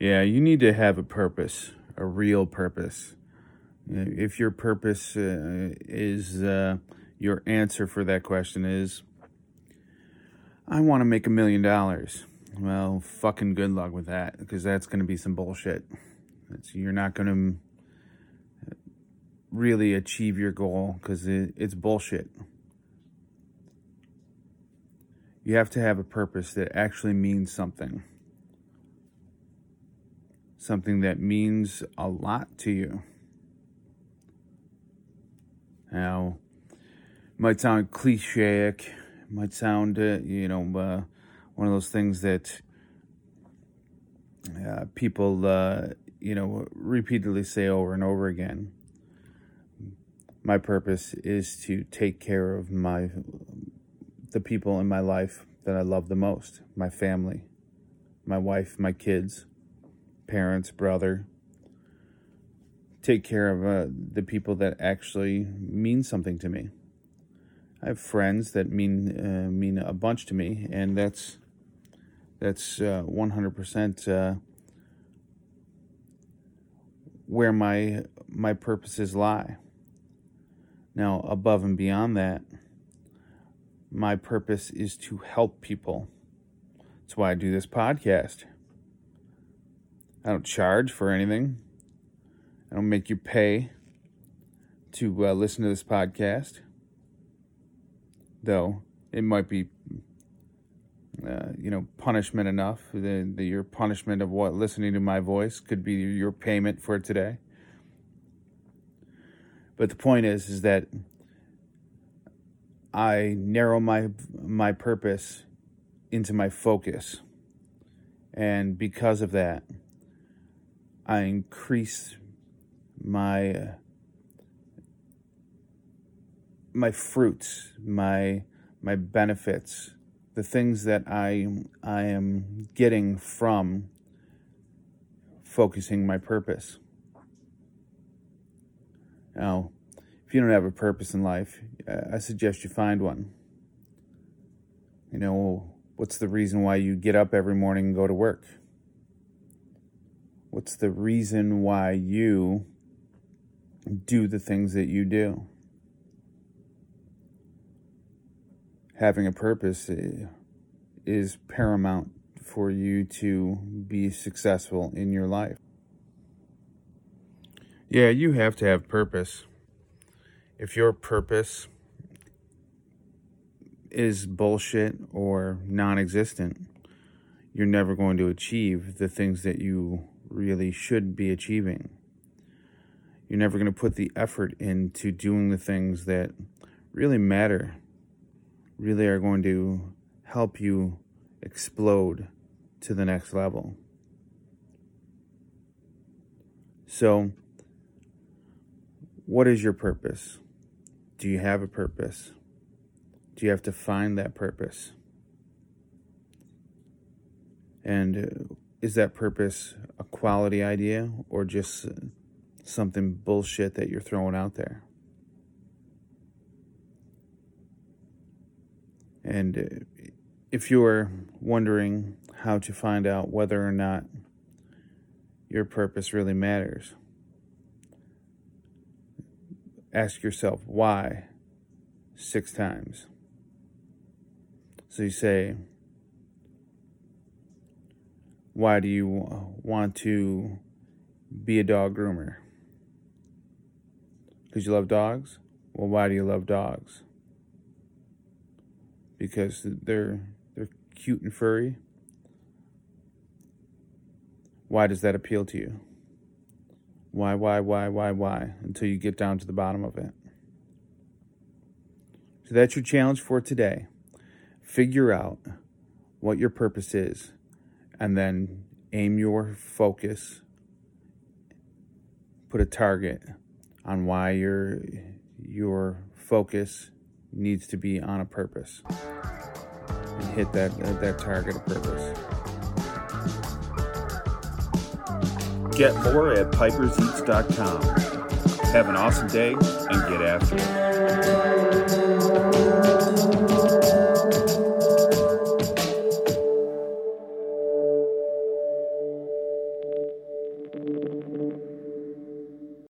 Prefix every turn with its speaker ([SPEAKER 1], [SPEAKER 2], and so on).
[SPEAKER 1] Yeah, you need to have a purpose, a real purpose. If your purpose uh, is uh, your answer for that question is, I want to make a million dollars. Well, fucking good luck with that because that's going to be some bullshit. It's, you're not going to really achieve your goal because it, it's bullshit. You have to have a purpose that actually means something. Something that means a lot to you. Now, might sound cliche, might sound, uh, you know, uh, one of those things that uh, people, uh, you know, repeatedly say over and over again. My purpose is to take care of my the people in my life that I love the most my family, my wife, my kids, parents, brother. Take care of uh, the people that actually mean something to me. I have friends that mean uh, mean a bunch to me, and that's that's uh, one hundred percent uh, where my my purposes lie. Now, above and beyond that, my purpose is to help people. That's why I do this podcast. I don't charge for anything. I don't make you pay to uh, listen to this podcast. Though it might be, uh, you know, punishment enough. The, the, your punishment of what listening to my voice could be your payment for today. But the point is, is that I narrow my my purpose into my focus. And because of that, I increase my uh, my fruits, my my benefits, the things that I I am getting from focusing my purpose. Now, if you don't have a purpose in life, I suggest you find one. You know, what's the reason why you get up every morning and go to work? What's the reason why you do the things that you do? Having a purpose is paramount for you to be successful in your life. Yeah, you have to have purpose if your purpose is bullshit or non existent, you're never going to achieve the things that you really should be achieving. You're never going to put the effort into doing the things that really matter, really are going to help you explode to the next level. So, what is your purpose? Do you have a purpose? Do you have to find that purpose? And uh, is that purpose quality idea or just something bullshit that you're throwing out there? And uh, if you're wondering how to find out whether or not your purpose really matters, ask yourself why six times. So you say, why do you want to be a dog groomer? Because you love dogs? Well, why do you love dogs? Because they're they're cute and furry. Why does that appeal to you? Why, why, why, why, why, until you get down to the bottom of it. So that's your challenge for today. Figure out what your purpose is, and then aim your focus, put a target on why your your focus needs to be on a purpose and hit that that target of purpose.
[SPEAKER 2] Get more at piperseats.com. Have an awesome day and get after it.